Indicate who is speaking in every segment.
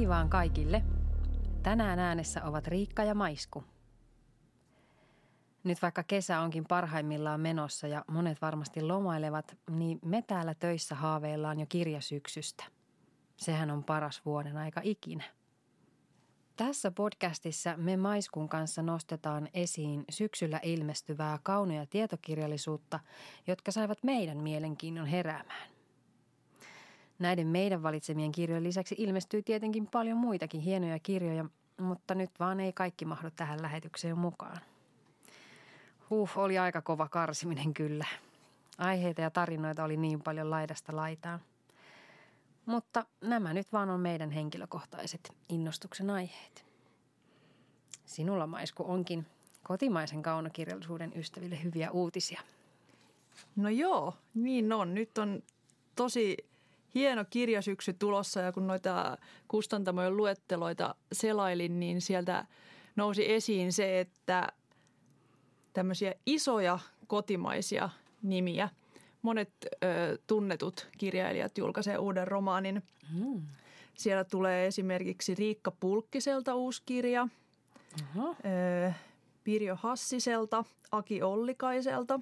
Speaker 1: Hei vaan kaikille. Tänään äänessä ovat Riikka ja Maisku. Nyt vaikka kesä onkin parhaimmillaan menossa ja monet varmasti lomailevat, niin me täällä töissä haaveillaan jo kirjasyksystä. Sehän on paras vuoden aika ikinä. Tässä podcastissa me Maiskun kanssa nostetaan esiin syksyllä ilmestyvää kaunoja tietokirjallisuutta, jotka saivat meidän mielenkiinnon heräämään. Näiden meidän valitsemien kirjojen lisäksi ilmestyy tietenkin paljon muitakin hienoja kirjoja, mutta nyt vaan ei kaikki mahdu tähän lähetykseen mukaan. Huh, oli aika kova karsiminen kyllä. Aiheita ja tarinoita oli niin paljon laidasta laitaan. Mutta nämä nyt vaan on meidän henkilökohtaiset innostuksen aiheet. Sinulla, Maisku, onkin kotimaisen kaunokirjallisuuden ystäville hyviä uutisia.
Speaker 2: No joo, niin on. Nyt on tosi hieno kirjasyksy tulossa ja kun noita kustantamojen luetteloita selailin, niin sieltä nousi esiin se, että tämmöisiä isoja kotimaisia nimiä. Monet ö, tunnetut kirjailijat julkaisee uuden romaanin. Mm. Siellä tulee esimerkiksi Riikka Pulkkiselta uusi kirja, uh-huh. ö, Pirjo Hassiselta, Aki Ollikaiselta.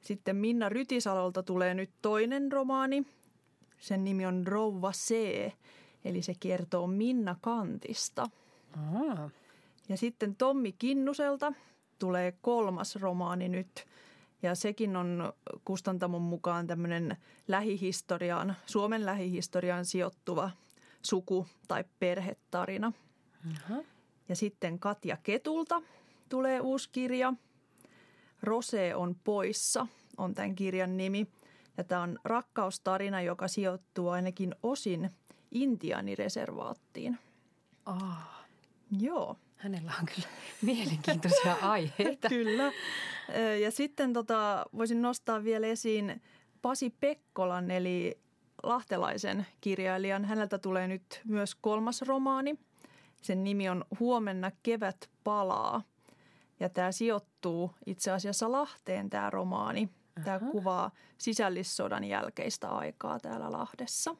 Speaker 2: Sitten Minna Rytisalolta tulee nyt toinen romaani. Sen nimi on Rouva C, eli se kertoo Minna Kantista. Uh-huh. Ja sitten Tommi Kinnuselta tulee kolmas romaani nyt. Ja sekin on kustantamon mukaan tämmöinen lähihistoriaan, Suomen lähihistoriaan sijoittuva suku- tai perhetarina. Uh-huh. Ja sitten Katja Ketulta tulee uusi kirja. Rose on poissa on tämän kirjan nimi. Ja tämä on rakkaustarina, joka sijoittuu ainakin osin Intianireservaattiin.
Speaker 1: Oh.
Speaker 2: Joo.
Speaker 1: Hänellä on kyllä mielenkiintoisia aiheita.
Speaker 2: kyllä. Ja sitten tota, voisin nostaa vielä esiin Pasi Pekkolan, eli lahtelaisen kirjailijan. Häneltä tulee nyt myös kolmas romaani. Sen nimi on Huomenna kevät palaa. Ja tämä sijoittuu itse asiassa Lahteen tämä romaani. Tämä Aha. kuvaa sisällissodan jälkeistä aikaa täällä Lahdessa.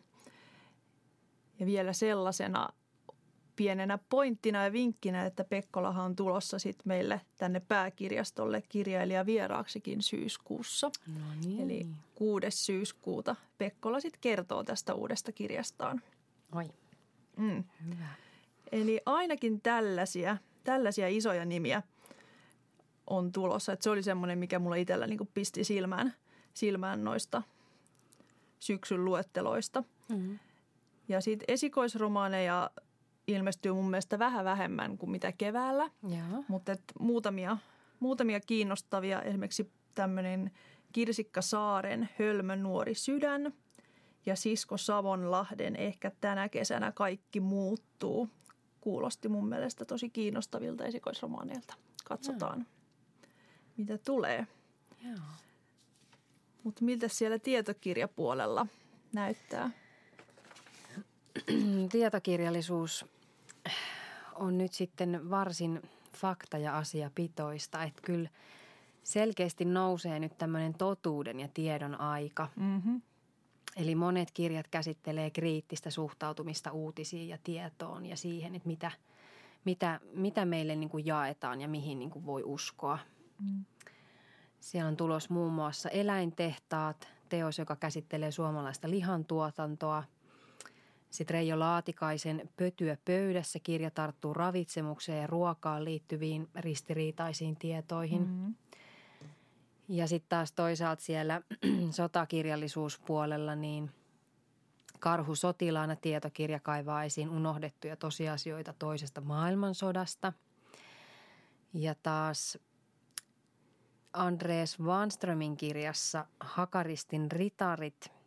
Speaker 2: Ja vielä sellaisena pienenä pointtina ja vinkkinä, että Pekkolahan on tulossa sitten meille tänne pääkirjastolle kirjailija vieraaksikin syyskuussa.
Speaker 1: No niin.
Speaker 2: Eli 6. syyskuuta Pekkola sitten kertoo tästä uudesta kirjastaan.
Speaker 1: Oi,
Speaker 2: mm.
Speaker 1: hyvä.
Speaker 2: Eli ainakin tällaisia, tällaisia isoja nimiä on tulossa. Et se oli semmoinen, mikä mulla itsellä niin pisti silmään, silmään noista syksyn luetteloista. Mm-hmm. Ja sitten esikoisromaaneja ilmestyy mun mielestä vähän vähemmän kuin mitä keväällä. Mutta muutamia, muutamia kiinnostavia, esimerkiksi tämmöinen Kirsikka Saaren Hölmö nuori sydän ja Sisko Savonlahden Ehkä tänä kesänä kaikki muuttuu. Kuulosti mun mielestä tosi kiinnostavilta esikoisromaaneilta. Katsotaan, Jaa. Mitä tulee. Mutta miltä siellä tietokirjapuolella näyttää?
Speaker 1: Tietokirjallisuus on nyt sitten varsin fakta- ja asiapitoista, että kyllä selkeästi nousee nyt tämmöinen totuuden ja tiedon aika.
Speaker 2: Mm-hmm.
Speaker 1: Eli monet kirjat käsittelee kriittistä suhtautumista uutisiin ja tietoon ja siihen, että mitä, mitä, mitä meille niin kuin jaetaan ja mihin niin kuin voi uskoa. Mm. Siellä on tulos muun muassa Eläintehtaat, teos, joka käsittelee suomalaista lihantuotantoa – sitten Reijo Laatikaisen Pötyä pöydässä kirja tarttuu ravitsemukseen ja ruokaan liittyviin ristiriitaisiin tietoihin. Mm-hmm. Ja sitten taas toisaalta siellä sotakirjallisuuspuolella niin Karhu sotilaana tietokirja kaivaa esiin unohdettuja tosiasioita toisesta maailmansodasta. Ja taas Andreas Wanströmin kirjassa Hakaristin ritarit –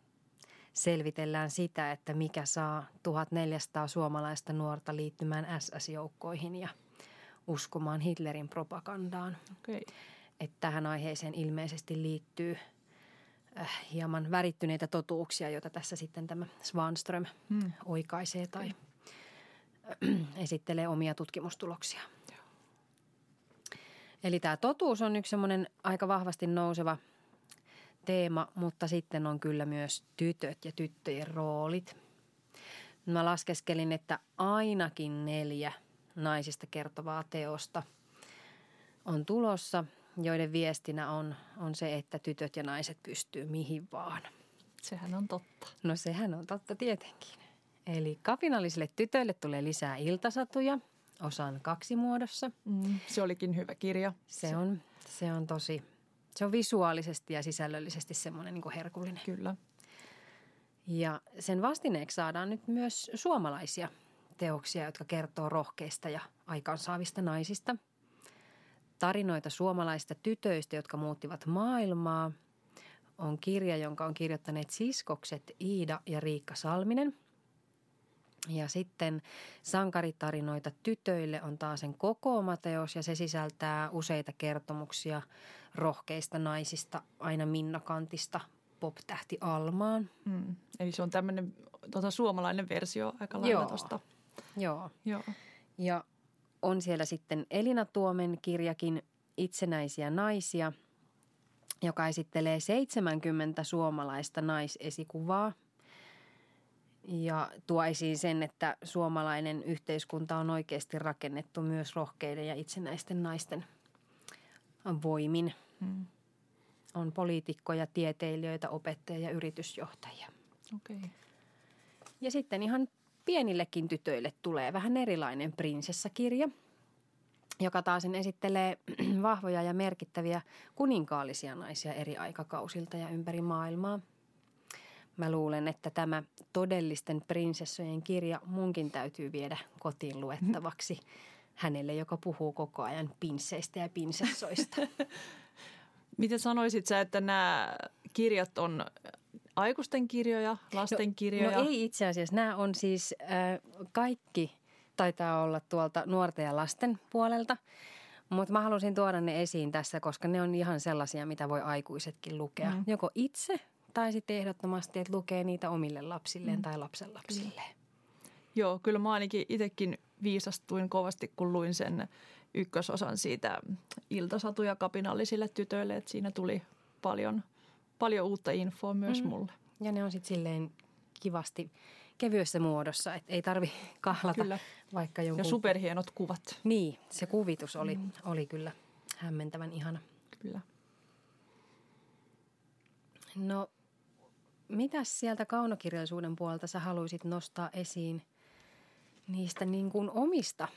Speaker 1: selvitellään sitä, että mikä saa 1400 suomalaista nuorta liittymään SS-joukkoihin ja uskomaan Hitlerin propagandaan.
Speaker 2: Okay.
Speaker 1: Että tähän aiheeseen ilmeisesti liittyy äh, hieman värittyneitä totuuksia, joita tässä sitten tämä Svanström hmm. oikaisee tai äh, esittelee omia tutkimustuloksia. Eli tämä totuus on yksi semmoinen aika vahvasti nouseva – teema, mutta sitten on kyllä myös tytöt ja tyttöjen roolit. Mä laskeskelin, että ainakin neljä naisista kertovaa teosta on tulossa, joiden viestinä on, on se, että tytöt ja naiset pystyy mihin vaan.
Speaker 2: Sehän on totta.
Speaker 1: No sehän on totta tietenkin. Eli kapinallisille tytöille tulee lisää iltasatuja, osan kaksi muodossa.
Speaker 2: Mm, se olikin hyvä kirja.
Speaker 1: Se on, se on tosi, se on visuaalisesti ja sisällöllisesti semmoinen niin herkullinen.
Speaker 2: Kyllä.
Speaker 1: Ja sen vastineeksi saadaan nyt myös suomalaisia teoksia, jotka kertoo rohkeista ja aikaansaavista naisista. Tarinoita suomalaista tytöistä, jotka muuttivat maailmaa, on kirja, jonka on kirjoittaneet siskokset Iida ja Riikka Salminen. Ja sitten Sankaritarinoita tytöille on taas sen kokoomateos ja se sisältää useita kertomuksia rohkeista naisista aina Minna Kantista pop-tähti Almaan.
Speaker 2: Mm. Eli se on tämmöinen tota, suomalainen versio aika lailla
Speaker 1: Joo.
Speaker 2: tosta.
Speaker 1: Joo.
Speaker 2: Joo.
Speaker 1: Ja on siellä sitten Elina Tuomen kirjakin Itsenäisiä naisia, joka esittelee 70 suomalaista naisesikuvaa. Ja tuo esiin sen, että suomalainen yhteiskunta on oikeasti rakennettu myös rohkeiden ja itsenäisten naisten voimin.
Speaker 2: Mm.
Speaker 1: On poliitikkoja, tieteilijöitä, opettajia ja yritysjohtajia.
Speaker 2: Okei. Okay.
Speaker 1: Ja sitten ihan pienillekin tytöille tulee vähän erilainen prinsessakirja, joka taas esittelee vahvoja ja merkittäviä kuninkaallisia naisia eri aikakausilta ja ympäri maailmaa. Mä luulen, että tämä todellisten prinsessojen kirja munkin täytyy viedä kotiin luettavaksi hänelle, joka puhuu koko ajan pinsseistä ja pinsessoista.
Speaker 2: Miten sanoisit sä, että nämä kirjat on aikuisten kirjoja, lasten kirjoja?
Speaker 1: No ei itse asiassa. Nämä on siis äh, kaikki taitaa olla tuolta nuorten ja lasten puolelta. Mutta mä halusin tuoda ne esiin tässä, koska ne on ihan sellaisia, mitä voi aikuisetkin lukea. Mm. Joko itse tai sitten ehdottomasti, että lukee niitä omille lapsilleen mm. tai lapsenlapsilleen.
Speaker 2: Joo, kyllä mä ainakin itsekin viisastuin kovasti, kun luin sen ykkösosan siitä iltasatuja kapinallisille tytöille, että siinä tuli paljon, paljon uutta infoa myös mm. mulle.
Speaker 1: Ja ne on sitten silleen kivasti kevyessä muodossa, että ei tarvi kahlata kyllä. vaikka jonkun...
Speaker 2: Ja superhienot kuvat.
Speaker 1: Niin, se kuvitus oli, mm. oli kyllä hämmentävän ihana.
Speaker 2: Kyllä.
Speaker 1: No, mitä sieltä kaunokirjallisuuden puolelta sä haluaisit nostaa esiin niistä niin kuin omista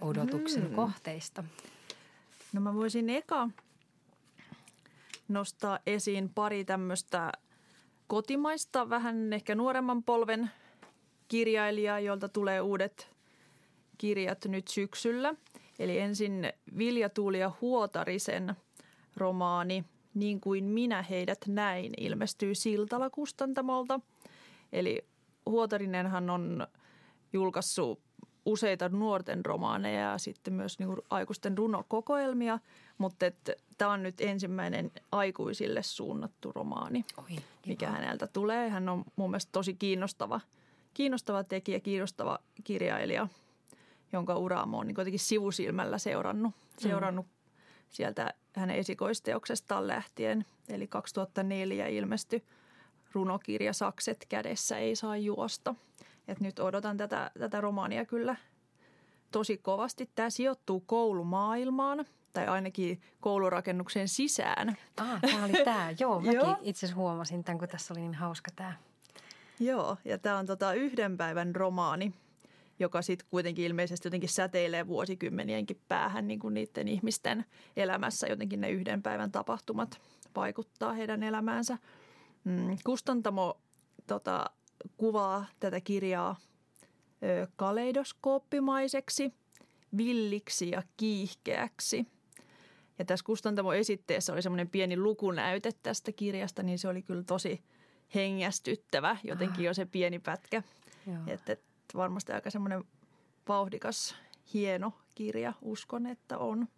Speaker 1: odotuksen mm. kohteista?
Speaker 2: No mä voisin eka nostaa esiin pari tämmöistä kotimaista, vähän ehkä nuoremman polven kirjailijaa, jolta tulee uudet kirjat nyt syksyllä. Eli ensin Vilja Tuuli ja Huotarisen romaani Niin kuin minä heidät näin ilmestyy Siltala kustantamolta. Eli Huotarinenhan on julkaissut useita nuorten romaaneja ja sitten myös niin aikuisten runokokoelmia, mutta tämä on nyt ensimmäinen aikuisille suunnattu romaani,
Speaker 1: Oi,
Speaker 2: mikä häneltä tulee. Hän on mun mielestä tosi kiinnostava, kiinnostava tekijä, kiinnostava kirjailija, jonka uraa mä oon niin kuitenkin sivusilmällä seurannut, seurannut mm. sieltä hänen esikoisteoksestaan lähtien. Eli 2004 ilmestyi runokirja Sakset kädessä ei saa juosta – et nyt odotan tätä, tätä romaania kyllä tosi kovasti. Tämä sijoittuu koulumaailmaan tai ainakin koulurakennuksen sisään.
Speaker 1: Ah, tämä oli tämä. Joo, mäkin Joo. itse asiassa huomasin tämän, kun tässä oli niin hauska tämä.
Speaker 2: Joo, ja tämä on tota yhden päivän romaani, joka sitten kuitenkin ilmeisesti jotenkin säteilee vuosikymmenienkin päähän niin kuin niiden ihmisten elämässä. Jotenkin ne yhden päivän tapahtumat vaikuttaa heidän elämäänsä. Mm, kustantamo tota, kuvaa tätä kirjaa ö, kaleidoskooppimaiseksi, villiksi ja kiihkeäksi. Ja tässä Kustantamo esitteessä oli semmoinen pieni lukunäyte tästä kirjasta, niin se oli kyllä tosi hengästyttävä, jotenkin ah. jo se pieni pätkä. Että et varmasti aika semmoinen vauhdikas, hieno kirja, uskon, että on.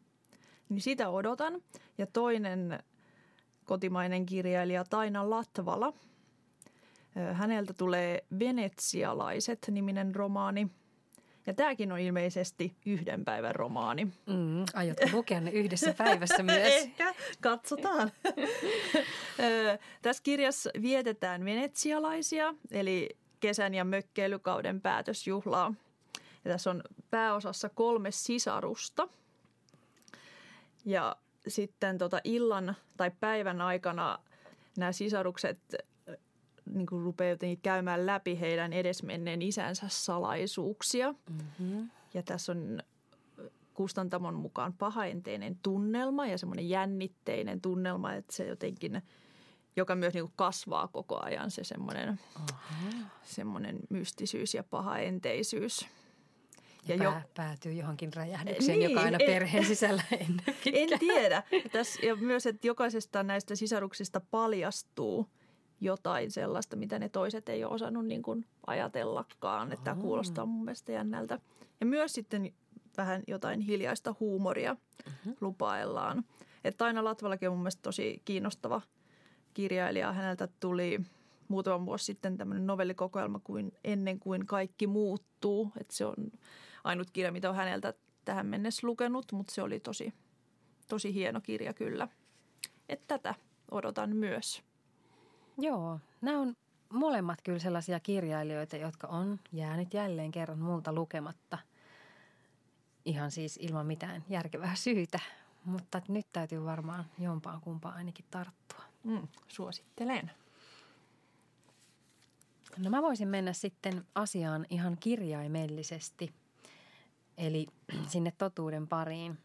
Speaker 2: Niin sitä odotan. Ja toinen kotimainen kirjailija Taina Latvala – Häneltä tulee Venetsialaiset niminen romaani. Ja tämäkin on ilmeisesti yhden päivän romaani.
Speaker 1: Mm, aiotko lukea ne yhdessä päivässä myös?
Speaker 2: Ehkä, katsotaan. Tässä kirjassa vietetään venetsialaisia, eli kesän ja mökkeilykauden päätösjuhlaa. Ja tässä on pääosassa kolme sisarusta. Ja sitten tota illan tai päivän aikana nämä sisarukset niin kuin rupeaa jotenkin käymään läpi heidän edesmenneen isänsä salaisuuksia. Mm-hmm. Ja tässä on kustantamon mukaan pahaenteinen tunnelma ja semmoinen jännitteinen tunnelma, että se jotenkin, joka myös niin kuin kasvaa koko ajan se semmoinen, semmoinen mystisyys ja pahaenteisyys.
Speaker 1: Ja, ja pää, jo, päätyy johonkin räjähdykseen, niin, joka aina en, perheen sisällä ennen
Speaker 2: En tiedä. Tässä, ja myös, että jokaisesta näistä sisaruksista paljastuu jotain sellaista, mitä ne toiset ei ole osannut niin kuin ajatellakaan. Että tämä kuulostaa mun mielestä jännältä. Ja myös sitten vähän jotain hiljaista huumoria mm-hmm. lupaillaan. Että Taina Latvallakin on mun mielestä tosi kiinnostava kirjailija. Häneltä tuli muutama vuosi sitten tämmöinen novellikokoelma kuin Ennen kuin kaikki muuttuu. Että se on ainut kirja, mitä on häneltä tähän mennessä lukenut, mutta se oli tosi, tosi hieno kirja kyllä. Että tätä odotan myös.
Speaker 1: Joo, nämä on molemmat kyllä sellaisia kirjailijoita, jotka on jäänyt jälleen kerran multa lukematta – ihan siis ilman mitään järkevää syytä. Mutta nyt täytyy varmaan jompaan kumpaan ainakin tarttua.
Speaker 2: Mm, suosittelen.
Speaker 1: No mä voisin mennä sitten asiaan ihan kirjaimellisesti, eli sinne totuuden pariin.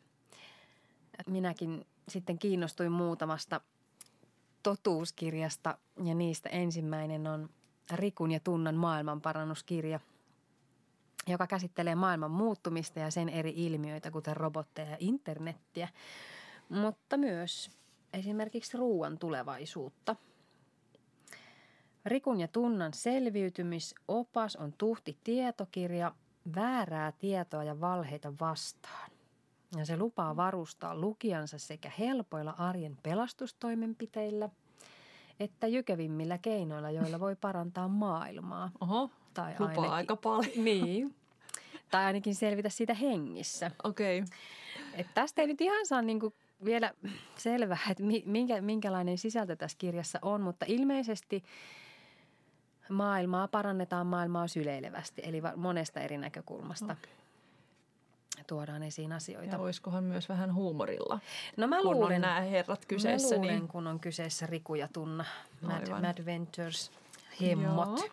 Speaker 1: Minäkin sitten kiinnostuin muutamasta totuuskirjasta ja niistä ensimmäinen on Rikun ja Tunnan maailmanparannuskirja – joka käsittelee maailman muuttumista ja sen eri ilmiöitä, kuten robotteja ja internettiä, mutta myös esimerkiksi ruoan tulevaisuutta. Rikun ja Tunnan selviytymisopas on tuhti tietokirja väärää tietoa ja valheita vastaan. Ja se lupaa varustaa lukijansa sekä helpoilla arjen pelastustoimenpiteillä että jykevimmillä keinoilla, joilla voi parantaa maailmaa.
Speaker 2: Oho, tai Lupaa ainakin, aika paljon.
Speaker 1: Niin. Tai ainakin selvitä siitä hengissä.
Speaker 2: Okei. Okay.
Speaker 1: Et tästä ei nyt ihan saa niinku vielä selvää, että minkä, minkälainen sisältö tässä kirjassa on, mutta ilmeisesti maailmaa parannetaan maailmaa syleilevästi, eli monesta eri näkökulmasta. Okay tuodaan esiin asioita.
Speaker 2: Ja olisikohan myös vähän huumorilla,
Speaker 1: no mä kun luulen,
Speaker 2: on nämä herrat kyseessä.
Speaker 1: Mä luulen, niin... kun on kyseessä Riku ja Tunna, Mad, Mad Ventures, hemmot. Joo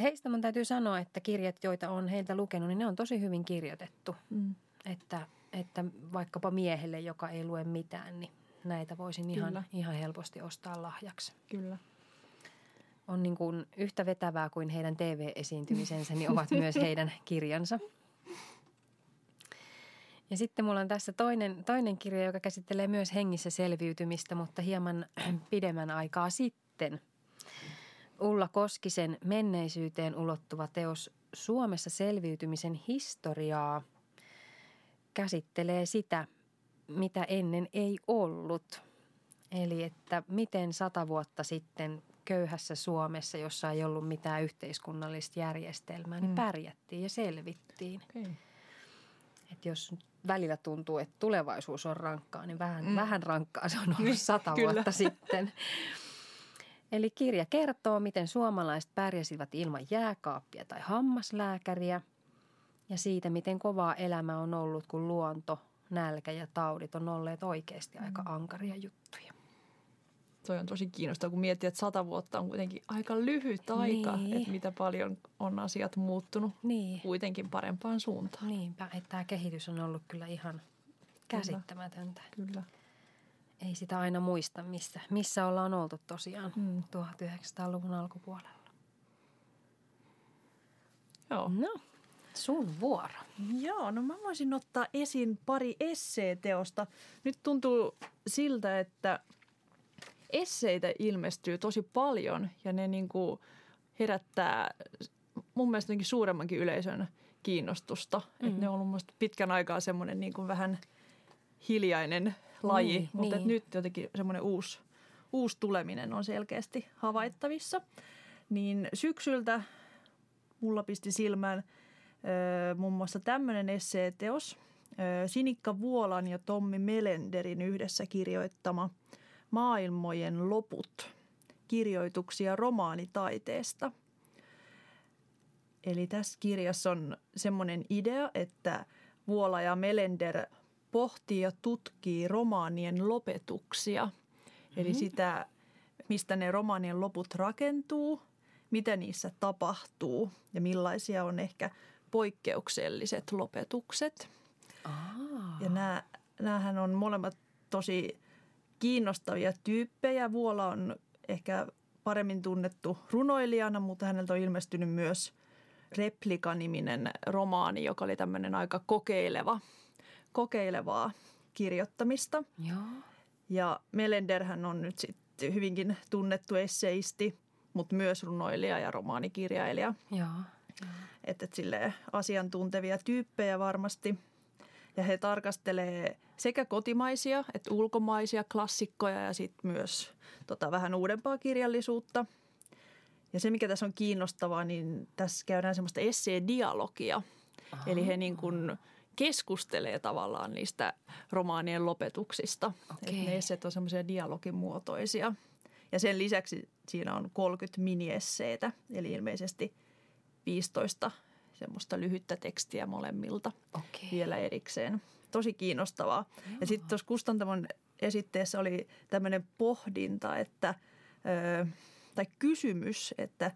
Speaker 1: heistä mun täytyy sanoa, että kirjat, joita on heiltä lukenut, niin ne on tosi hyvin kirjoitettu. Mm. Että, että vaikkapa miehelle, joka ei lue mitään, niin näitä voisin ihan, ihan helposti ostaa lahjaksi.
Speaker 2: Kyllä.
Speaker 1: On niin kuin yhtä vetävää kuin heidän TV-esiintymisensä, niin ovat myös heidän kirjansa. Ja sitten mulla on tässä toinen, toinen kirja, joka käsittelee myös hengissä selviytymistä, mutta hieman pidemmän aikaa sitten – Ulla Koskisen menneisyyteen ulottuva teos Suomessa selviytymisen historiaa käsittelee sitä, mitä ennen ei ollut. Eli että miten sata vuotta sitten köyhässä Suomessa, jossa ei ollut mitään yhteiskunnallista järjestelmää, niin mm. pärjättiin ja selvittiin. Okay. Et jos välillä tuntuu, että tulevaisuus on rankkaa, niin vähän, mm. vähän rankkaa se on ollut niin, sata vuotta sitten. Eli kirja kertoo, miten suomalaiset pärjäsivät ilman jääkaappia tai hammaslääkäriä ja siitä, miten kovaa elämä on ollut, kun luonto, nälkä ja taudit on olleet oikeasti aika mm. ankaria juttuja.
Speaker 2: Toi on tosi kiinnostavaa, kun miettii, että sata vuotta on kuitenkin aika lyhyt aika, niin. että mitä paljon on asiat muuttunut niin. kuitenkin parempaan suuntaan.
Speaker 1: Niinpä, että tämä kehitys on ollut kyllä ihan käsittämätöntä.
Speaker 2: Kyllä. kyllä
Speaker 1: ei sitä aina muista, missä, missä ollaan oltu tosiaan mm. 1900-luvun alkupuolella.
Speaker 2: Joo.
Speaker 1: No, sun vuoro.
Speaker 2: Joo, no mä voisin ottaa esiin pari esseeteosta. Nyt tuntuu siltä, että esseitä ilmestyy tosi paljon ja ne niin kuin herättää mun mielestä suuremmankin yleisön kiinnostusta. Mm. Että ne on ollut pitkän aikaa semmoinen niin kuin vähän hiljainen laji, niin, mutta niin. nyt jotenkin semmoinen uusi, uusi tuleminen on selkeästi havaittavissa. Niin syksyltä mulla pisti silmään muun muassa tämmöinen esseeteos, Sinikka Vuolan ja Tommi Melenderin yhdessä kirjoittama Maailmojen loput. kirjoituksia romaanitaiteesta. Eli tässä kirjassa on semmoinen idea, että Vuola ja Melender pohtii ja tutkii romaanien lopetuksia. Mm-hmm. Eli sitä, mistä ne romaanien loput rakentuu, mitä niissä tapahtuu ja millaisia on ehkä poikkeukselliset lopetukset.
Speaker 1: Aa.
Speaker 2: Ja nämä, näähän on molemmat tosi kiinnostavia tyyppejä. Vuola on ehkä paremmin tunnettu runoilijana, mutta häneltä on ilmestynyt myös Replika-niminen romaani, joka oli tämmöinen aika kokeileva, kokeilevaa kirjoittamista.
Speaker 1: Joo.
Speaker 2: Ja Melenderhän on nyt sitten hyvinkin tunnettu esseisti, mutta myös runoilija ja romaanikirjailija.
Speaker 1: Joo.
Speaker 2: Että et silleen asiantuntevia tyyppejä varmasti. Ja he tarkastelee sekä kotimaisia että ulkomaisia klassikkoja ja sitten myös tota, vähän uudempaa kirjallisuutta. Ja se, mikä tässä on kiinnostavaa, niin tässä käydään semmoista essee-dialogia. Eli he niin kuin keskustelee tavallaan niistä romaanien lopetuksista. Et ne esseet on semmoisia dialogimuotoisia. Ja sen lisäksi siinä on 30 miniesseitä, eli ilmeisesti 15 semmoista lyhyttä tekstiä molemmilta
Speaker 1: Okei.
Speaker 2: vielä erikseen. Tosi kiinnostavaa. Ja sitten tuossa Kustantamon esitteessä oli tämmöinen pohdinta, että, ö, tai kysymys, että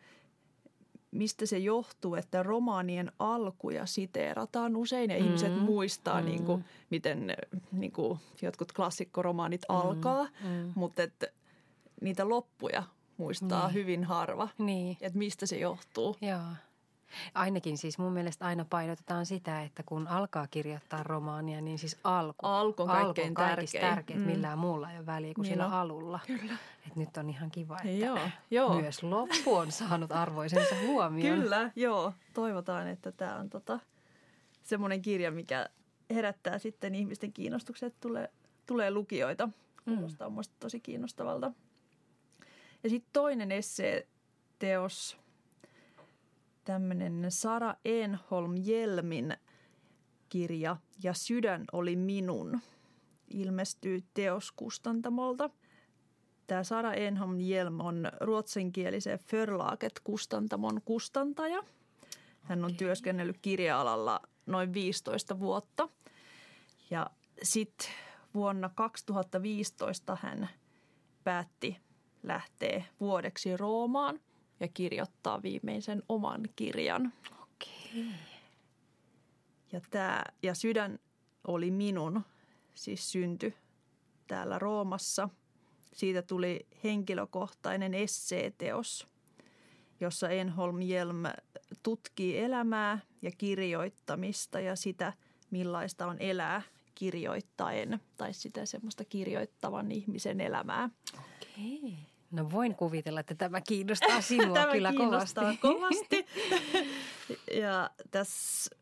Speaker 2: mistä se johtuu, että romaanien alkuja siteerataan usein ja mm. ihmiset muistaa, mm. niin kuin, miten niin kuin, jotkut klassikkoromaanit mm. alkaa,
Speaker 1: mm.
Speaker 2: mutta että niitä loppuja muistaa
Speaker 1: Niin.
Speaker 2: hyvin harva.
Speaker 1: Niin.
Speaker 2: Että mistä se johtuu.
Speaker 1: Joo. Ainakin siis mun mielestä aina painotetaan sitä, että kun alkaa kirjoittaa romaania, niin siis alku.
Speaker 2: Alku on kaikkein
Speaker 1: alku on kaikista
Speaker 2: tärkein.
Speaker 1: tärkein.
Speaker 2: Mm.
Speaker 1: Millään muulla ei ole väliä kuin
Speaker 2: Niin
Speaker 1: sillä
Speaker 2: on.
Speaker 1: alulla. Kyllä. Et nyt on ihan kiva, että
Speaker 2: Joo, joo.
Speaker 1: myös loppu on saanut arvoisensa huomioon.
Speaker 2: Kyllä, joo. Toivotaan, että tämä on tota, semmoinen kirja, mikä herättää sitten ihmisten kiinnostuksen, että tulee, tulee lukijoita. Kuulostaa mm. tosi kiinnostavalta. Ja sitten toinen essee-teos, tämmöinen Sara Enholm Jelmin kirja Ja sydän oli minun, ilmestyy teoskustantamolta. Tämä Sara Enholm Hjelm on ruotsinkielisen Förlaget-kustantamon kustantaja. Hän on työskennellyt kirja-alalla noin 15 vuotta. Ja sitten vuonna 2015 hän päätti lähteä vuodeksi Roomaan ja kirjoittaa viimeisen oman kirjan.
Speaker 1: Okei.
Speaker 2: Ja, tämä, ja sydän oli minun, siis synty täällä Roomassa. Siitä tuli henkilökohtainen esseeteos, jossa Enholm Hjelm tutkii elämää ja kirjoittamista ja sitä, millaista on elää kirjoittaen tai sitä semmoista kirjoittavan ihmisen elämää.
Speaker 1: Okei. No voin kuvitella, että tämä kiinnostaa sinua
Speaker 2: Tämä
Speaker 1: kyllä
Speaker 2: kiinnostaa
Speaker 1: kovasti.
Speaker 2: kovasti. ja tässä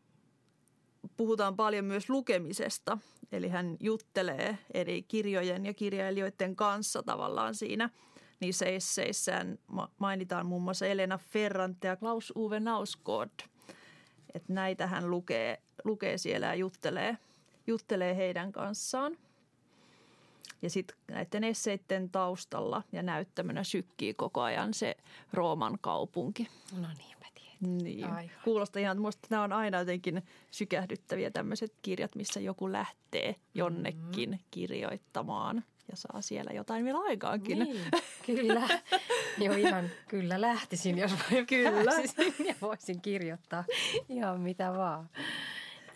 Speaker 2: puhutaan paljon myös lukemisesta. Eli hän juttelee eri kirjojen ja kirjailijoiden kanssa tavallaan siinä niissä esseissään. Ma- Mainitaan muun muassa Elena Ferrante ja Klaus Uwe Nausgård. Että näitä hän lukee, lukee siellä ja juttelee, juttelee heidän kanssaan. Ja sitten näiden esseiden taustalla ja näyttämönä sykkii koko ajan se Rooman kaupunki.
Speaker 1: No niinpä tietenkin.
Speaker 2: Niin.
Speaker 1: Aivan.
Speaker 2: Kuulostaa ihan, musta nämä on aina jotenkin sykähdyttäviä tämmöiset kirjat, missä joku lähtee jonnekin mm-hmm. kirjoittamaan ja saa siellä jotain vielä aikaankin.
Speaker 1: Niin, kyllä. Joo, ihan kyllä lähtisin, jos
Speaker 2: Kyllä.
Speaker 1: pääsisin ja voisin kirjoittaa ihan mitä vaan.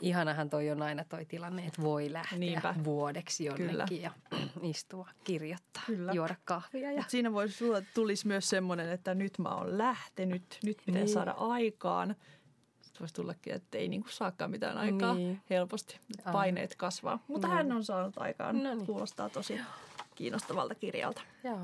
Speaker 1: Ihanahan toi on aina toi tilanne, että voi lähteä
Speaker 2: Niinpä.
Speaker 1: vuodeksi jonnekin ja istua, kirjoittaa,
Speaker 2: Kyllä.
Speaker 1: juoda kahvia. Ja...
Speaker 2: Siinä voisi sulla tulisi myös semmoinen, että nyt mä oon lähtenyt, nyt pitää
Speaker 1: Niin.
Speaker 2: saada aikaan. Sitten voisi tullakin, että ei niinku saakaan mitään aikaa
Speaker 1: Niin.
Speaker 2: helposti. että. Paineet kasvaa. Mutta
Speaker 1: Niin.
Speaker 2: hän on saanut aikaan.
Speaker 1: No niin.
Speaker 2: Kuulostaa tosi kiinnostavalta kirjalta.
Speaker 1: Joo.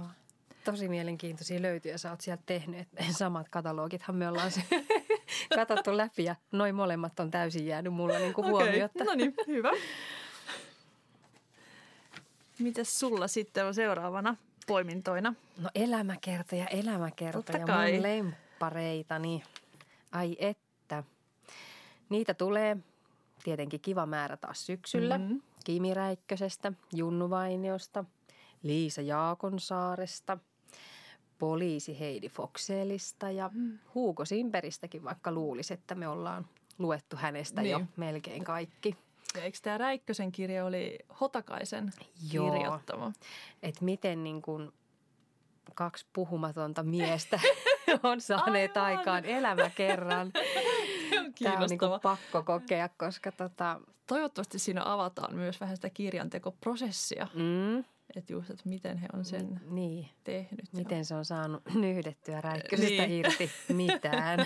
Speaker 1: Tosi mielenkiintoisia löytyjä sä oot sieltä tehnyt. Et samat katalogithan me ollaan se katsottu läpi ja noin molemmat on täysin jäänyt mulla niinku huomiotta.
Speaker 2: No niin, hyvä. Mitäs sulla sitten on seuraavana poimintoina?
Speaker 1: No elämäkertoja, elämäkertoja,
Speaker 2: Totta kai.
Speaker 1: mun lemppareitani. Ai että. Niitä tulee tietenkin kiva määrä taas syksyllä.
Speaker 2: Mhm.
Speaker 1: Mm-hmm. Kimi Räikkösestä, Junnu Vainiosta, Liisa Jaakonsaaresta, poliisi Heidi Foxelista ja mm. Hugo Simperistäkin, vaikka luulisi, että me ollaan luettu hänestä niin. jo melkein kaikki.
Speaker 2: Ja eikö tämä Räikkösen kirja oli Hotakaisen Joo. kirjoittama?
Speaker 1: Että miten niin kuin kaksi puhumatonta miestä on saaneet Aivan. aikaan elämä kerran. Tämä on niin kuin pakko kokea, koska tota...
Speaker 2: Toivottavasti siinä avataan myös vähän sitä kirjantekoprosessia. Mm. Että just, että miten he on sen niin. tehnyt.
Speaker 1: Miten se on saanut nyhdettyä räikkösestä niin. irti mitään.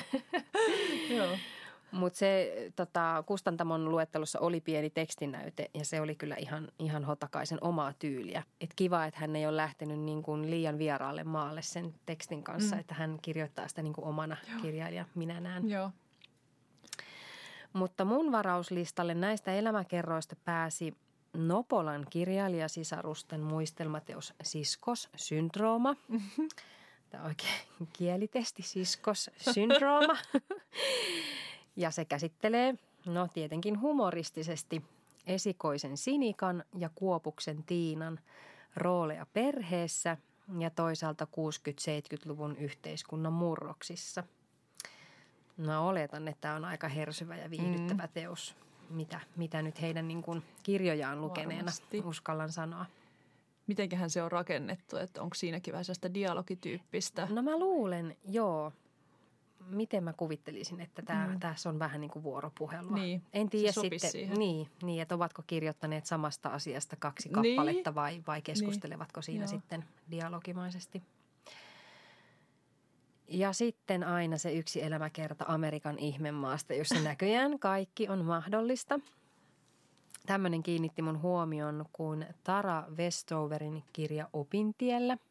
Speaker 1: Joo. Mutta se tota, Kustantamon luettelossa oli pieni tekstinäyte ja se oli kyllä ihan, ihan Hotakaisen omaa tyyliä. Et kiva, että hän ei ole lähtenyt niin kuin liian vieraalle maalle sen tekstin kanssa, mm. että hän kirjoittaa sitä niin kuin omana Joo. kirjailija minä näen. Joo. Mutta mun varauslistalle näistä elämäkerroista pääsi Nopolan kirjailijasisarusten muistelmateos Siskos syndrooma. Tämä on oikein kielitesti, Siskos syndrooma. Ja se käsittelee, no tietenkin humoristisesti, esikoisen Sinikan ja Kuopuksen Tiinan rooleja perheessä ja toisaalta 60-70-luvun yhteiskunnan murroksissa. No oletan, että tämä on aika hersyvä ja viihdyttävä mm. teos, mitä, mitä nyt heidän niin kuin kirjojaan lukeneena Varmasti. uskallan sanoa.
Speaker 2: Mitenköhän se on rakennettu, että onko siinäkin vähän sellaista dialogityyppistä?
Speaker 1: No mä luulen, joo miten mä kuvittelisin, että tämä, mm. tässä on vähän niin kuin vuoropuhelua.
Speaker 2: Niin,
Speaker 1: en tiedä sitten, siihen. Niin, niin, että ovatko kirjoittaneet samasta asiasta kaksi kappaletta niin. vai, vai keskustelevatko niin. siinä Joo. sitten dialogimaisesti. Ja sitten aina se yksi elämäkerta Amerikan ihmemaasta, jossa näköjään kaikki on mahdollista. Tämmöinen kiinnitti mun huomion, kun Tara Westoverin kirja Opintiellä –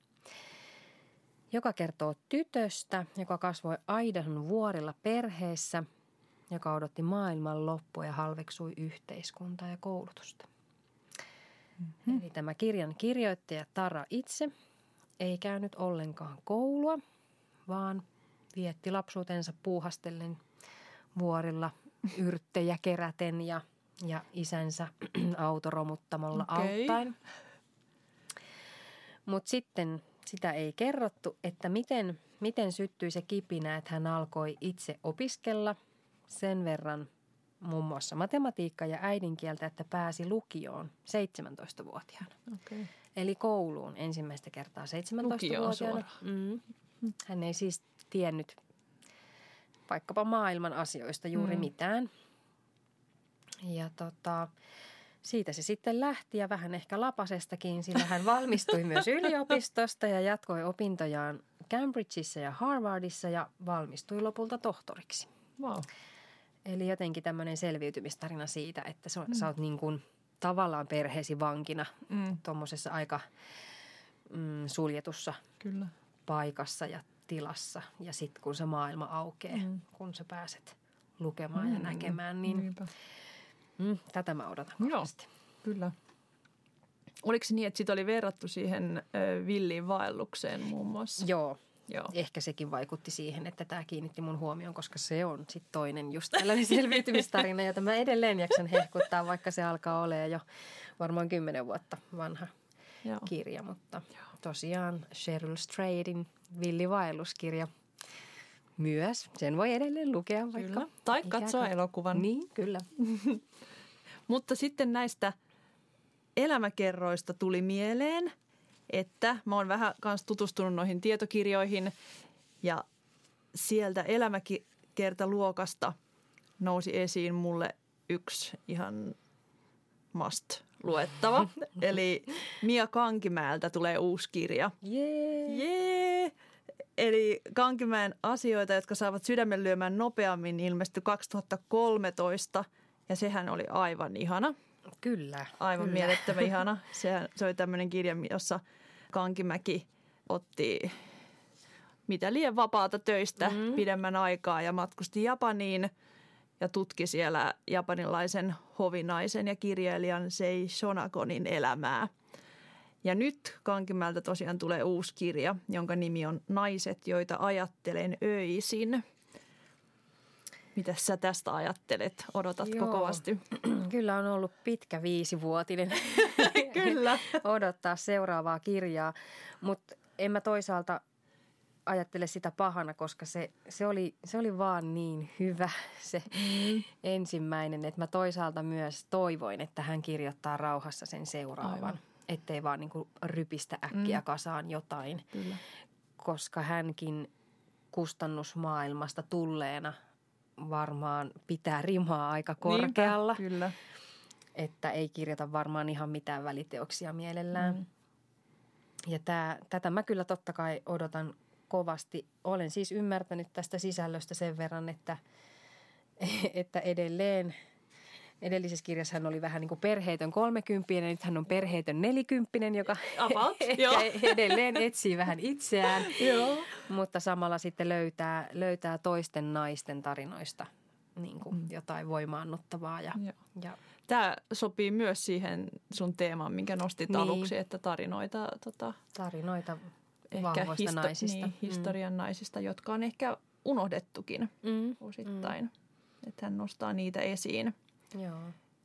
Speaker 1: joka kertoo tytöstä, joka kasvoi Aidahon vuorilla perheessä, joka odotti maailman loppua ja halveksui yhteiskuntaa ja koulutusta. Mm-hmm. Eli tämä kirjan kirjoittaja Tara itse ei käynyt ollenkaan koulua, vaan vietti lapsuutensa puuhastellen vuorilla yrttejä keräten ja, ja isänsä autoromuttamalla okay. auttaen. Mutta sitten sitä ei kerrottu, että miten, miten syttyi se kipinä, että hän alkoi itse opiskella sen verran muun muassa matematiikkaa ja äidinkieltä, että pääsi lukioon 17-vuotiaana. Okay. Eli kouluun ensimmäistä kertaa 17-vuotiaana. Mm. Hän ei siis tiennyt vaikkapa maailman asioista juuri mm. mitään. Ja tota, siitä se sitten lähti ja vähän ehkä lapasestakin, sillä hän valmistui myös yliopistosta ja jatkoi opintojaan Cambridgeissa ja Harvardissa ja valmistui lopulta tohtoriksi.
Speaker 2: Wow.
Speaker 1: Eli jotenkin tämmöinen selviytymistarina siitä, että sä, mm. sä oot niin kuin tavallaan perheesi vankina mm. tuommoisessa aika mm, suljetussa Kyllä. Paikassa ja tilassa. Ja sitten kun se maailma aukeaa, mm. kun sä pääset lukemaan mm. ja näkemään, niin Niinpä. Mm, tätä mä odotan kovasti.
Speaker 2: Kyllä. Oliko se niin, että sitä oli verrattu siihen villiin vaellukseen muun muassa?
Speaker 1: Joo, Joo. Ehkä sekin vaikutti siihen, että tämä kiinnitti mun huomioon, koska se on sitten toinen just tällainen selviytymistarina, jota mä edelleen jaksan hehkuttaa, vaikka se alkaa olemaan jo varmaan kymmenen vuotta vanha Joo. kirja. Mutta Joo. tosiaan Cheryl Stradin Villivaelluskirja myös. Sen voi edelleen lukea vaikka.
Speaker 2: Kyllä. Tai katsoa ikään. elokuvan.
Speaker 1: Niin, kyllä.
Speaker 2: Mutta sitten näistä elämäkerroista tuli mieleen, että mä oon vähän kanssa tutustunut noihin tietokirjoihin ja sieltä elämäkertaluokasta nousi esiin mulle yksi ihan must luettava. Eli Mia Kankimäeltä tulee uusi kirja.
Speaker 1: Jee!
Speaker 2: Yeah. Eli Kankimäen asioita, jotka saavat sydämen lyömään nopeammin, ilmestyi 2013 ja sehän oli aivan ihana.
Speaker 1: Kyllä.
Speaker 2: Aivan
Speaker 1: kyllä.
Speaker 2: mielettömän ihana. Se, se oli tämmöinen kirja, jossa Kankimäki otti mitä liian vapaata töistä mm. pidemmän aikaa ja matkusti Japaniin ja tutki siellä japanilaisen hovinaisen ja kirjailijan Sei Shonakonin elämää – ja nyt Kankimältä tosiaan tulee uusi kirja, jonka nimi on Naiset, joita ajattelen öisin. Mitä sä tästä ajattelet? Odotatko Joo. kovasti?
Speaker 1: Kyllä on ollut pitkä viisivuotinen
Speaker 2: Kyllä.
Speaker 1: odottaa seuraavaa kirjaa, mutta en mä toisaalta ajattele sitä pahana, koska se, se, oli, se oli vaan niin hyvä se mm. ensimmäinen, että mä toisaalta myös toivoin, että hän kirjoittaa rauhassa sen seuraavan. Aivan. Ettei vaan niin kuin rypistä äkkiä mm. kasaan jotain, Kyllä. koska hänkin kustannusmaailmasta tulleena varmaan pitää rimaa aika korkealla.
Speaker 2: Niinpä, kyllä.
Speaker 1: Että ei kirjoita varmaan ihan mitään väliteoksia mielellään. Mm. Ja tää, tätä mä kyllä totta kai odotan kovasti. Olen siis ymmärtänyt tästä sisällöstä sen verran, että, että edelleen edellisessä kirjassa hän oli vähän niin kuin perheetön kolmekymppinen, nyt hän on perheetön nelikymppinen, joka
Speaker 2: About,
Speaker 1: edelleen etsii vähän itseään, joo. mutta samalla sitten löytää, löytää toisten naisten tarinoista niin kuin mm. jotain voimaannuttavaa. Ja, ja
Speaker 2: Tämä sopii myös siihen sun teemaan, minkä nostit niin. aluksi, että tarinoita... Tota,
Speaker 1: tarinoita ehkä histo- naisista.
Speaker 2: Niin, historian mm. naisista, jotka on ehkä unohdettukin mm. osittain. Mm. Että hän nostaa niitä esiin.
Speaker 1: Joo.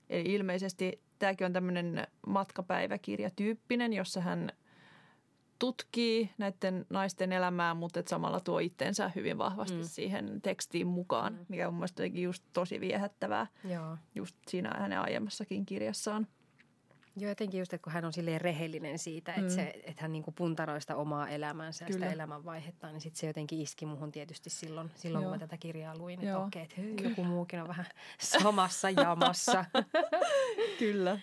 Speaker 2: Eli ilmeisesti tämäkin on tämmöinen matkapäiväkirjatyyppinen, jossa hän tutkii näiden naisten elämää, mutta et samalla tuo itsensä hyvin vahvasti mm. siihen tekstiin mukaan, mm. mikä on mielestäni just tosi viehättävää
Speaker 1: Joo.
Speaker 2: just siinä hänen aiemmassakin kirjassaan.
Speaker 1: Joo, jotenkin just, että kun hän on silleen rehellinen siitä, että, mm. se, että hän niinku puntaroi sitä omaa elämäänsä ja sitä elämänvaihetta, niin sitten se jotenkin iski muhun tietysti silloin, silloin kun mä tätä kirjaa luin, että okei, että hei, joku muukin on vähän samassa jamassa.
Speaker 2: Kyllä.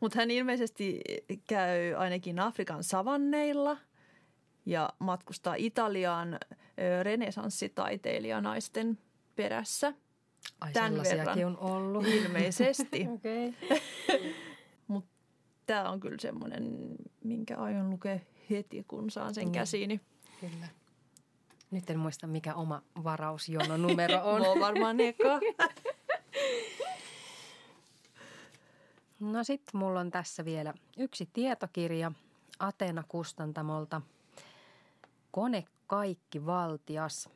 Speaker 2: Mutta hän ilmeisesti käy ainakin Afrikan savanneilla ja matkustaa Italiaan renesanssitaiteilijanaisten perässä.
Speaker 1: Ai Tämän sellaisiakin verran. on ollut.
Speaker 2: Ilmeisesti.
Speaker 1: okay.
Speaker 2: tämä on kyllä semmoinen, minkä aion lukea heti, kun saan sen mm. käsiini.
Speaker 1: Kyllä. Nyt en muista, mikä oma varausjono numero on.
Speaker 2: Mulla varmaan eka.
Speaker 1: no sitten mulla on tässä vielä yksi tietokirja Atena-kustantamolta. Kone kaikki valtias.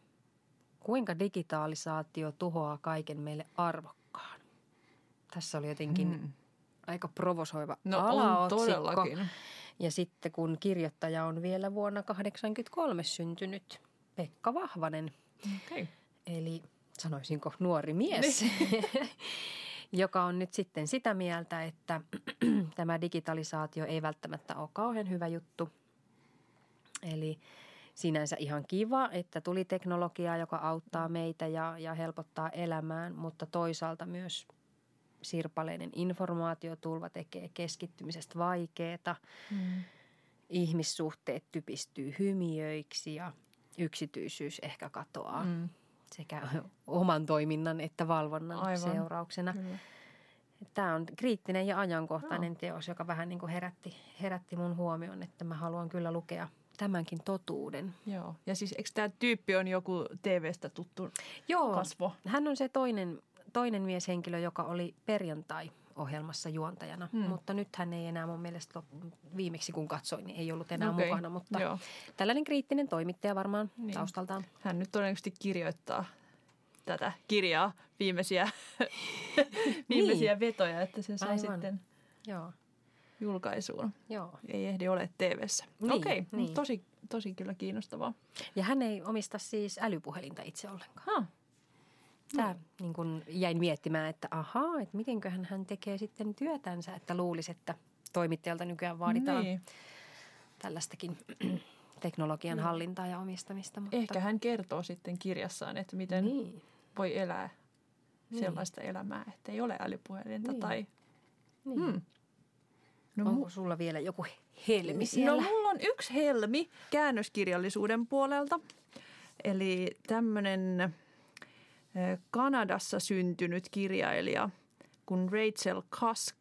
Speaker 1: Kuinka digitalisaatio tuhoaa kaiken meille arvokkaan? Tässä oli jotenkin hmm aika provosoiva
Speaker 2: no,
Speaker 1: alaotsikko.
Speaker 2: On todellakin.
Speaker 1: Ja sitten kun kirjoittaja on vielä vuonna 1983 syntynyt, Pekka Vahvanen.
Speaker 2: Okay.
Speaker 1: Eli sanoisinko nuori mies, niin. joka on nyt sitten sitä mieltä, että tämä digitalisaatio ei välttämättä ole kauhean hyvä juttu. Eli sinänsä ihan kiva, että tuli teknologiaa, joka auttaa meitä ja, ja helpottaa elämään, mutta toisaalta myös sirpaleinen informaatiotulva tekee keskittymisestä vaikeaa. Mm. Ihmissuhteet typistyy hymiöiksi ja yksityisyys ehkä katoaa mm. sekä oman toiminnan että valvonnan Aivan. seurauksena. Kyllä. Tämä on kriittinen ja ajankohtainen no. teos, joka vähän niin kuin herätti, herätti mun huomioon, että mä haluan kyllä lukea tämänkin totuuden.
Speaker 2: Joo, ja siis eikö tämä tyyppi on joku TV-stä tuttu
Speaker 1: Joo,
Speaker 2: kasvo?
Speaker 1: hän on se toinen toinen mieshenkilö, joka oli perjantai ohjelmassa juontajana, hmm. mutta nyt hän ei enää mun mielestä viimeksi kun katsoin, niin ei ollut enää okay. mukana, mutta Joo. tällainen kriittinen toimittaja varmaan niin. taustaltaan.
Speaker 2: Hän nyt todennäköisesti kirjoittaa tätä kirjaa viimeisiä, viimeisiä niin. vetoja, että se saa Aivan. sitten
Speaker 1: Joo.
Speaker 2: julkaisuun.
Speaker 1: Joo.
Speaker 2: Ei ehdi ole TV-ssä.
Speaker 1: Niin,
Speaker 2: Okei, okay.
Speaker 1: niin.
Speaker 2: tosi, tosi kyllä kiinnostavaa.
Speaker 1: Ja hän ei omista siis älypuhelinta itse ollenkaan.
Speaker 2: Huh.
Speaker 1: Tämä niin kun jäin miettimään, että ahaa, että mitenköhän hän tekee sitten työtänsä, että luulisi, että toimittajalta nykyään vaaditaan niin. tällaistakin teknologian hallintaa ja omistamista.
Speaker 2: Mutta... Ehkä hän kertoo sitten kirjassaan, että miten niin. voi elää niin. sellaista elämää, että ei ole älypuhelinta niin. tai...
Speaker 1: Niin. Hmm. No, Onko mu- sulla vielä joku helmi siellä?
Speaker 2: No mulla on yksi helmi käännöskirjallisuuden puolelta. Eli tämmöinen Kanadassa syntynyt kirjailija kuin Rachel Cusk.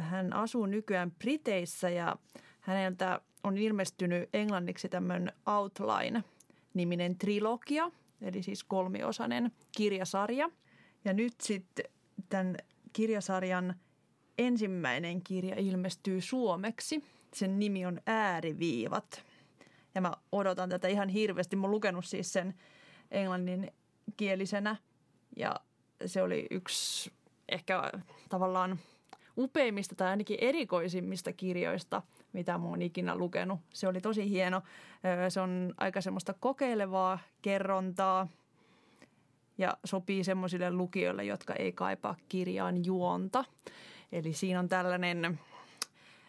Speaker 2: Hän asuu nykyään Briteissä ja häneltä on ilmestynyt englanniksi tämmöinen Outline-niminen trilogia, eli siis kolmiosainen kirjasarja. Ja nyt sitten tämän kirjasarjan ensimmäinen kirja ilmestyy suomeksi. Sen nimi on Ääriviivat. Ja mä odotan tätä ihan hirveästi. Mä oon lukenut siis sen – englanninkielisenä ja se oli yksi ehkä tavallaan upeimmista tai ainakin erikoisimmista kirjoista, mitä mä oon ikinä lukenut. Se oli tosi hieno. Se on aika semmoista kokeilevaa kerrontaa ja sopii semmoisille lukijoille, jotka ei kaipaa kirjaan juonta. Eli siinä on tällainen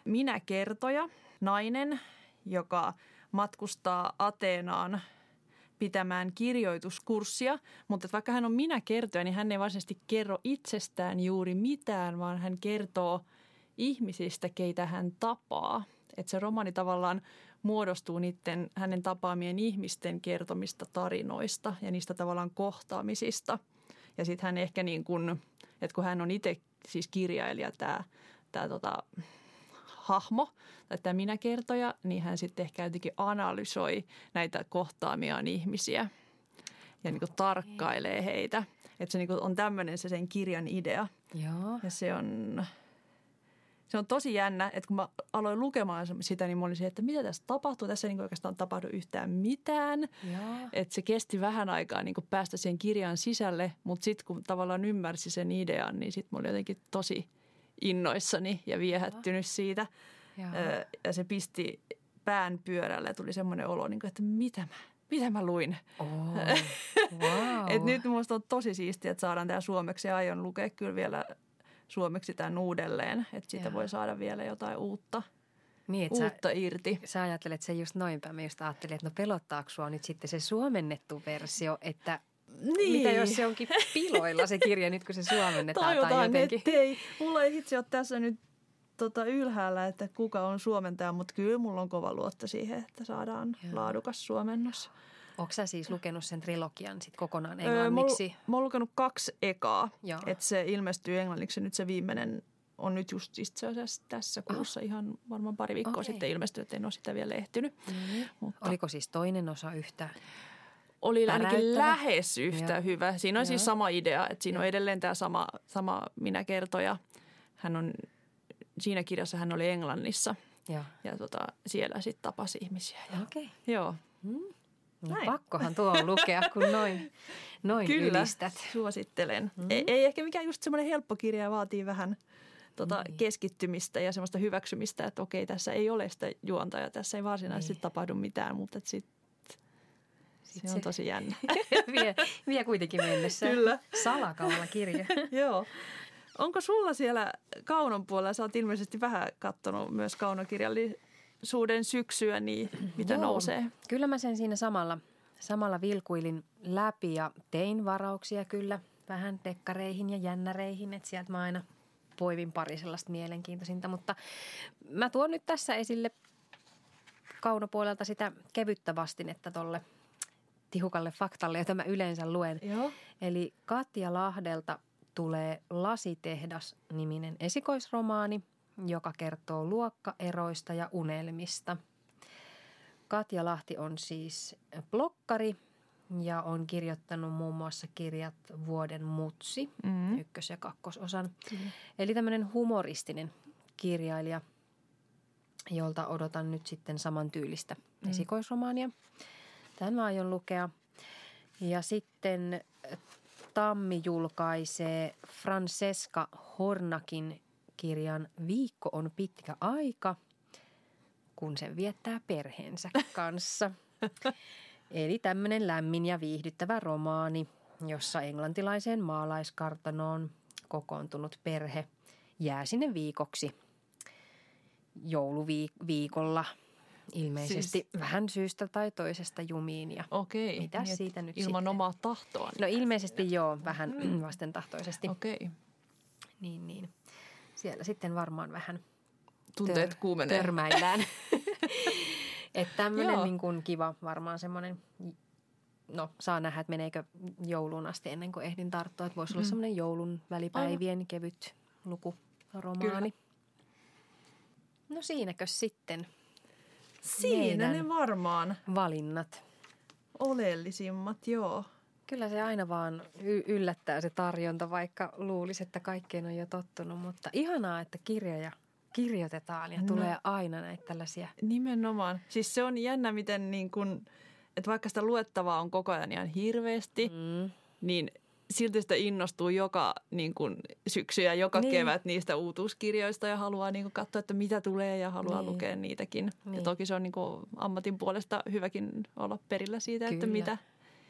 Speaker 2: minäkertoja, nainen, joka matkustaa Ateenaan pitämään kirjoituskurssia, mutta vaikka hän on minä kertoja, niin hän ei varsinaisesti kerro itsestään juuri mitään, vaan hän kertoo ihmisistä, keitä hän tapaa. Että se romani tavallaan muodostuu niiden hänen tapaamien ihmisten kertomista tarinoista ja niistä tavallaan kohtaamisista. Ja sitten hän ehkä niin kuin, että kun hän on itse siis kirjailija tämä tota, hahmo tai tämä minäkertoja, niin hän sitten ehkä jotenkin analysoi näitä kohtaamiaan ihmisiä ja niin kuin tarkkailee heitä. Että se niin kuin on tämmöinen se sen kirjan idea.
Speaker 1: Joo.
Speaker 2: Ja se on, se on tosi jännä, että kun mä aloin lukemaan sitä, niin mä olin että mitä tässä tapahtuu. Tässä ei niin oikeastaan tapahdu yhtään mitään.
Speaker 1: Joo.
Speaker 2: Että se kesti vähän aikaa niin päästä siihen kirjan sisälle, mutta sitten kun tavallaan ymmärsi sen idean, niin sitten mä olin jotenkin tosi – innoissani ja viehättynyt siitä. Joo. Ja se pisti pään pyörälle ja tuli semmoinen olo, niin että mitä mä, mitä mä luin.
Speaker 1: Oh, wow.
Speaker 2: Et nyt minusta on tosi siistiä, että saadaan tämä suomeksi ja aion lukea kyllä vielä suomeksi tämän uudelleen. Että siitä Joo. voi saada vielä jotain uutta. Niin, uutta
Speaker 1: sä,
Speaker 2: irti.
Speaker 1: Sä ajattelet se just noin päin. Mä just ajattelin, että no pelottaako sua nyt sitten se suomennettu versio, että niin. Mitä jos se onkin piloilla se kirja nyt, kun se suomennetaan
Speaker 2: Toivotaan,
Speaker 1: tai jotenkin?
Speaker 2: Ettei. Mulla ei itse ole tässä nyt tota ylhäällä, että kuka on suomentaja, mutta kyllä mulla on kova luotto siihen, että saadaan Joo. laadukas suomennos.
Speaker 1: Onko sä siis lukenut sen trilogian sit kokonaan englanniksi? Öö,
Speaker 2: mä, oon lukenut kaksi ekaa, että se ilmestyy englanniksi nyt se viimeinen on nyt just siis tässä kuussa oh. ihan varmaan pari viikkoa okay. sitten ilmestynyt, että en ole sitä vielä ehtinyt.
Speaker 1: Mm-hmm. Mutta. Oliko siis toinen osa yhtä
Speaker 2: oli ainakin lähes yhtä Joo. hyvä. Siinä on siis Joo. siis sama idea, että siinä Joo. on edelleen tämä sama, sama minä kertoja. Hän on, siinä kirjassa hän oli Englannissa
Speaker 1: Joo.
Speaker 2: ja tota, siellä sitten tapasi ihmisiä.
Speaker 1: Okei. Okay.
Speaker 2: Joo.
Speaker 1: Hmm. No, pakkohan tuo lukea, kun noin, noin
Speaker 2: Kyllä,
Speaker 1: ylistät.
Speaker 2: suosittelen. Mm. Ei, ei ehkä mikään just semmoinen helppo kirja, vaatii vähän tota, niin. keskittymistä ja semmoista hyväksymistä, että okei, tässä ei ole sitä juonta ja tässä ei varsinaisesti niin. tapahdu mitään, mutta sitten se on tosi jännä.
Speaker 1: vie, vie kuitenkin mennessä.
Speaker 2: Kyllä.
Speaker 1: Salakavalla kirja.
Speaker 2: Joo. Onko sulla siellä Kaunon puolella, sä oot ilmeisesti vähän katsonut myös kaunokirjallisuuden syksyä, niin mitä Joo. nousee?
Speaker 1: Kyllä mä sen siinä samalla, samalla vilkuilin läpi ja tein varauksia kyllä vähän dekkareihin ja jännäreihin, että sieltä mä aina poivin pari sellaista mielenkiintoisinta, mutta mä tuon nyt tässä esille kaunopuolelta sitä kevyttä vastinetta tolle – tihukalle faktalle, jota mä yleensä luen.
Speaker 2: Joo.
Speaker 1: Eli Katja Lahdelta tulee Lasitehdas-niminen esikoisromaani, joka kertoo luokkaeroista ja unelmista. Katja Lahti on siis blokkari ja on kirjoittanut muun muassa kirjat Vuoden mutsi, mm. ykkös- ja kakkososan. Mm. Eli tämmöinen humoristinen kirjailija, jolta odotan nyt sitten samantyylistä mm. esikoisromaania. Tämän mä aion lukea. Ja sitten Tammi julkaisee Francesca Hornakin kirjan Viikko on pitkä aika, kun sen viettää perheensä kanssa. Eli tämmöinen lämmin ja viihdyttävä romaani, jossa englantilaiseen maalaiskartanoon kokoontunut perhe jää sinne viikoksi jouluviikolla – ilmeisesti siis... vähän syystä tai toisesta jumiin ja
Speaker 2: Okei.
Speaker 1: mitä niin siitä nyt
Speaker 2: Ilman
Speaker 1: sitten?
Speaker 2: omaa tahtoa.
Speaker 1: No ilmeisesti joo, vähän mm. vastentahtoisesti.
Speaker 2: Okei.
Speaker 1: Niin, niin. Siellä sitten varmaan vähän
Speaker 2: Tunteet
Speaker 1: tör-
Speaker 2: kuumenee.
Speaker 1: törmäillään. että tämmöinen niin kuin kiva varmaan semmoinen, no saa nähdä, että meneekö jouluun asti ennen kuin ehdin tarttua. Että voisi mm. olla semmoinen joulun välipäivien kevyt lukuromaani. Kyllä. No siinäkö sitten –
Speaker 2: Siinä ne varmaan.
Speaker 1: Valinnat.
Speaker 2: Oleellisimmat, joo.
Speaker 1: Kyllä se aina vaan y- yllättää se tarjonta, vaikka luulisi, että kaikkeen on jo tottunut. Mutta ihanaa, että kirjoja kirjoitetaan ja no. tulee aina näitä tällaisia.
Speaker 2: Nimenomaan. Siis se on jännä, miten niin kun, että vaikka sitä luettavaa on koko ajan ihan hirveästi, mm. niin silti sitä innostuu joka niin kuin, syksy ja joka
Speaker 1: Niin.
Speaker 2: kevät niistä uutuuskirjoista ja haluaa niin kuin, katsoa, että mitä tulee ja haluaa
Speaker 1: Niin.
Speaker 2: lukea niitäkin.
Speaker 1: Niin.
Speaker 2: Ja toki se on niin kuin, ammatin puolesta hyväkin olla perillä siitä, että
Speaker 1: Kyllä.
Speaker 2: mitä,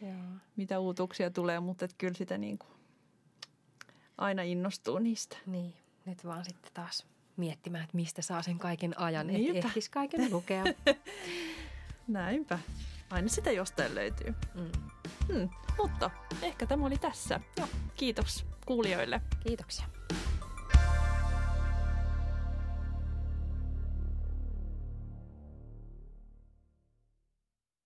Speaker 1: Joo.
Speaker 2: mitä uutuuksia tulee, mutta et kyllä sitä niin kuin, aina innostuu niistä.
Speaker 1: Niin, nyt vaan sitten taas miettimään, että mistä saa sen kaiken ajan, että ehtis kaiken lukea.
Speaker 2: Näinpä. Aina sitä jostain löytyy.
Speaker 1: Mm.
Speaker 2: Hmm. Mutta ehkä tämä oli tässä.
Speaker 1: Joo.
Speaker 2: Kiitos kuulijoille.
Speaker 1: Kiitoksia.